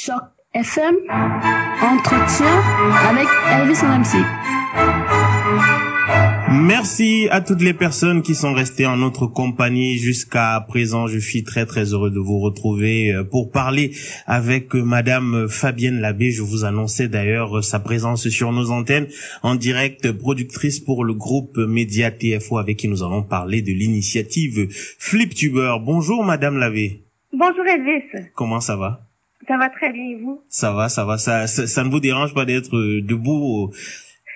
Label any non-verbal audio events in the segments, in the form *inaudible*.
Choc FM, entretien avec Elvis MC. Merci à toutes les personnes qui sont restées en notre compagnie jusqu'à présent. Je suis très très heureux de vous retrouver euh, pour parler avec euh, Madame Fabienne Labbé. Je vous annonçais d'ailleurs sa présence sur nos antennes en direct, productrice pour le groupe Média TFO avec qui nous allons parler de l'initiative FlipTuber. Bonjour Madame Labbé. Bonjour Elvis. Comment ça va? Ça va très bien et vous? Ça va, ça va. Ça, ça, ça ne vous dérange pas d'être euh, debout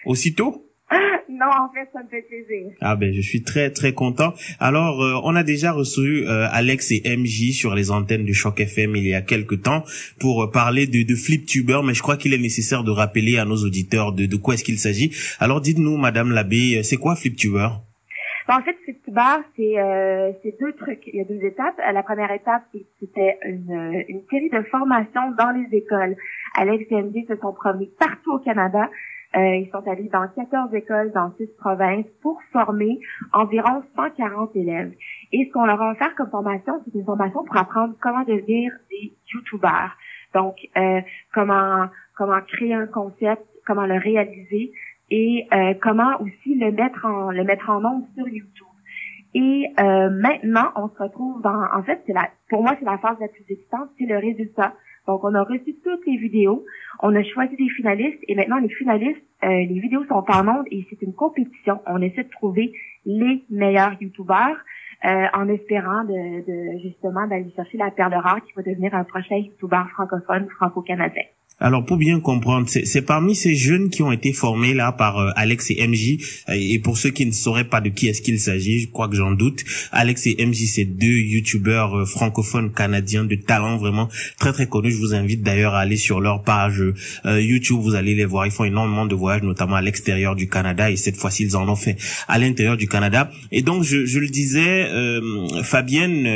aussitôt? *laughs* Non, en fait, ça me fait plaisir. Ah ben, je suis très très content. Alors, euh, on a déjà reçu euh, Alex et MJ sur les antennes de Choc FM il y a quelques temps pour euh, parler de, de FlipTuber, mais je crois qu'il est nécessaire de rappeler à nos auditeurs de, de quoi est-ce qu'il s'agit. Alors, dites-nous, Madame Labbé, c'est quoi FlipTuber? Ben, en fait, c'est euh, c'est deux trucs. Il y a deux étapes. La première étape, c'était une, une série de formations dans les écoles. Alex et MJ se sont promis partout au Canada euh, ils sont allés dans 14 écoles dans 6 provinces pour former environ 140 élèves. Et ce qu'on leur a offert comme formation, c'est une formation pour apprendre comment devenir des YouTubers. Donc, euh, comment comment créer un concept, comment le réaliser et euh, comment aussi le mettre en le mettre en nombre sur YouTube. Et euh, maintenant, on se retrouve dans, en fait, c'est la, pour moi, c'est la phase la plus excitante, c'est le résultat. Donc, on a reçu toutes les vidéos, on a choisi des finalistes et maintenant les finalistes, euh, les vidéos sont en nombre et c'est une compétition. On essaie de trouver les meilleurs youtubeurs euh, en espérant de, de justement d'aller chercher la perle rare qui va devenir un prochain youtubeur francophone franco-canadien. Alors pour bien comprendre, c'est parmi ces jeunes qui ont été formés là par euh, Alex et MJ. Euh, et pour ceux qui ne sauraient pas de qui est-ce qu'il s'agit, je crois que j'en doute. Alex et MJ, c'est deux youtubeurs euh, francophones canadiens de talent vraiment très très connus. Je vous invite d'ailleurs à aller sur leur page YouTube. Vous allez les voir. Ils font énormément de voyages, notamment à l'extérieur du Canada. Et cette fois-ci, ils en ont fait à l'intérieur du Canada. Et donc, je, je le disais, Fabienne,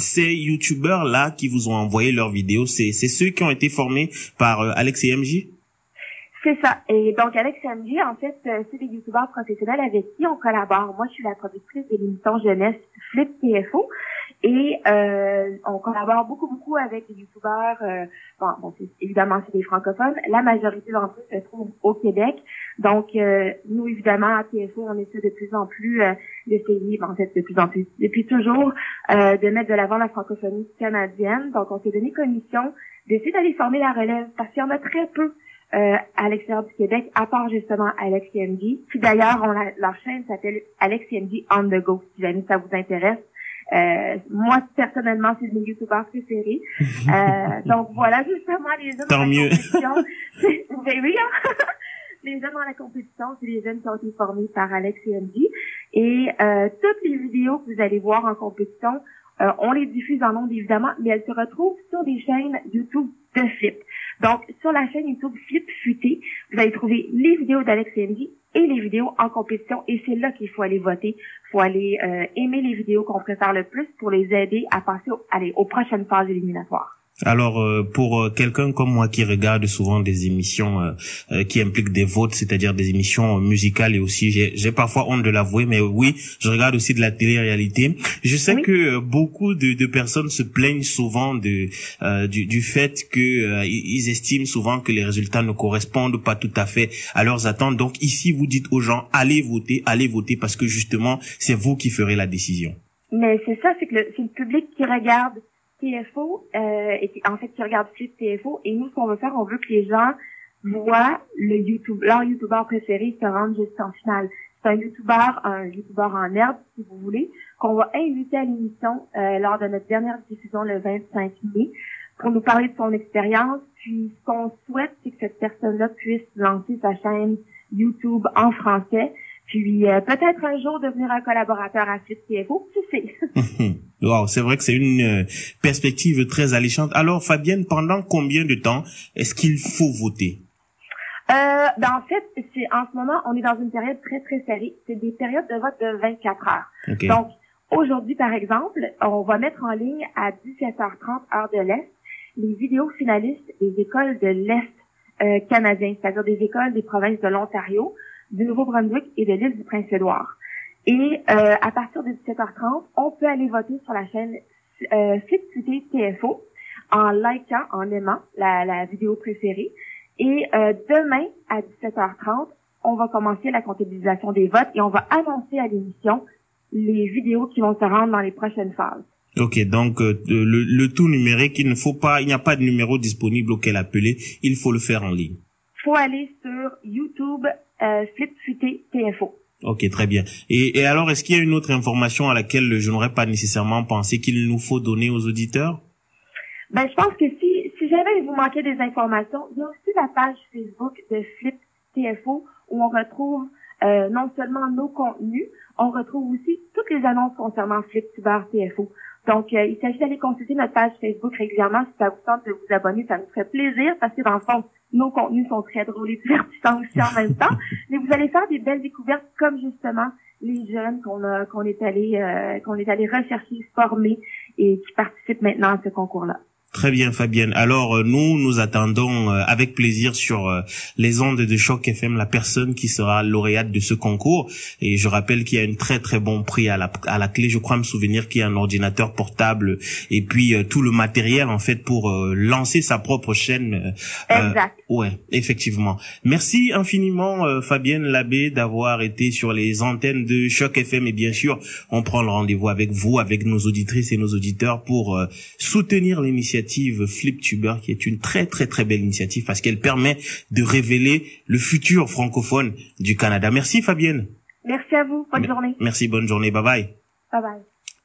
ces youtubeurs là qui vous ont envoyé leurs vidéos, c'est ceux qui ont été formés par euh, Alex et MJ c'est ça. Et donc, Alex et MJ, en fait, euh, c'est des youtubeurs professionnels avec qui on collabore. Moi, je suis la productrice de l'émission jeunesse Flip TFO. Et euh, on collabore beaucoup, beaucoup avec des youtubeurs. Euh, bon, bon évidemment, c'est des francophones. La majorité d'entre eux se trouvent au Québec. Donc, euh, nous, évidemment, à TFO, on essaie de plus en plus euh, d'essayer, en fait, de plus en plus, depuis toujours, de mettre de l'avant la francophonie canadienne. Donc, on s'est donné commission d'essayer d'aller former la relève parce qu'il y en a très peu euh, à l'extérieur du Québec, à part justement Alex MD. Puis d'ailleurs, on leur chaîne s'appelle Alex MD on the go, si jamais ça vous intéresse. Euh, moi, personnellement, c'est mes youtubeurs préférés. Euh, *laughs* donc voilà, justement, les jeunes Tant dans mieux. la compétition. *laughs* *laughs* ben oui, hein? les jeunes dans la compétition, c'est les jeunes qui ont été formés par Alex et MD. Et euh, toutes les vidéos que vous allez voir en compétition euh, on les diffuse en ondes évidemment, mais elles se retrouvent sur des chaînes YouTube de Flip. Donc, sur la chaîne YouTube Flip Futé, vous allez trouver les vidéos d'Alex et les vidéos en compétition. Et c'est là qu'il faut aller voter. Il faut aller euh, aimer les vidéos qu'on préfère le plus pour les aider à passer allez, aux prochaines phases éliminatoires. Alors euh, pour euh, quelqu'un comme moi qui regarde souvent des émissions euh, qui impliquent des votes, c'est-à-dire des émissions musicales et aussi j'ai parfois honte de l'avouer, mais oui, je regarde aussi de la télé-réalité. Je sais que beaucoup de, de, personnes se plaignent souvent de du, du, fait que ils estiment souvent que les résultats ne correspondent pas tout à fait à leurs attentes. Donc ici, vous dites aux gens allez voter, allez voter parce que justement c'est vous qui ferez la décision. Mais c'est ça, c'est que c'est le public qui regarde TFO, euh, et en fait qui regardent Flip TFO, et nous ce qu'on veut faire, on veut que les gens voient le YouTube, leur YouTuber préféré se rendre jusqu'en finale. C'est un YouTuber, un YouTuber en herbe, si vous voulez, qu'on va inviter à l'émission euh, lors de notre dernière diffusion le 25 mai pour nous parler de son expérience. Puis ce qu'on souhaite, c'est que cette personne-là puisse lancer sa chaîne YouTube en français puis euh, peut-être un jour devenir un collaborateur à Flip TFO, tu sais. wow, c'est vrai que c'est une euh, perspective très alléchante. Alors Fabienne, pendant combien de temps est-ce qu'il faut voter? Euh, ben en fait, c'est en ce moment, on est dans une période très très serrée. C'est des périodes de vote de 24 heures. Donc aujourd'hui, par exemple, on va mettre en ligne à 17h30 heure de l'Est les vidéos finalistes des écoles de l'Est euh, canadien, c'est-à-dire des écoles des provinces de l'Ontario, du Nouveau-Brunswick et de l'île du Prince-Édouard. Et euh, à partir de 17h30, on peut aller voter sur la chaîne euh, TFO en likant, en aimant la, la vidéo préférée. Et euh, demain, à 17h30, on va commencer la comptabilisation des votes et on va annoncer à l'émission les vidéos qui vont se rendre dans les prochaines phases. Ok, donc euh, le, le, tout numérique, il ne faut pas, il n'y a pas de numéro disponible auquel appeler, il faut le faire en ligne. Il faut aller sur YouTube euh, Flip TFO. Ok, très bien. Et, et alors, est-ce qu'il y a une autre information à laquelle je n'aurais pas nécessairement pensé qu'il nous faut donner aux auditeurs? Ben, je pense que si, si jamais vous manquez des informations, il y a aussi la page Facebook de Flip TFO où on retrouve euh, non seulement nos contenus, on retrouve aussi toutes les annonces concernant FlipTuber TFO. Donc, euh, il s'agit d'aller consulter notre page Facebook régulièrement si ça vous tente de vous abonner. Ça nous ferait plaisir parce que dans le fond, nos contenus sont très drôles et divertissants aussi en même temps. *laughs* Mais vous allez faire des belles découvertes comme justement les jeunes qu'on a qu'on est allé euh, qu'on est allé rechercher, former et qui participent maintenant à ce concours-là. Très bien, Fabienne. Alors, euh, nous, nous attendons euh, avec plaisir sur euh, les ondes de Choc FM la personne qui sera lauréate de ce concours. Et je rappelle qu'il y a un très très bon prix à la, à la clé. Je crois me souvenir qu'il y a un ordinateur portable et puis tout le matériel en fait pour lancer sa propre chaîne. exact. Ouais, effectivement. Merci infiniment, Fabienne Labbé, d'avoir été sur les antennes de Choc FM. Et bien sûr, on prend le rendez-vous avec vous, avec nos auditrices et nos auditeurs pour soutenir l'initiative FlipTuber qui est une très très très belle initiative parce qu'elle permet de révéler le futur francophone du Canada. Merci Fabienne. Merci à vous. Bonne journée. Merci, bonne journée. Bye bye. Bye bye.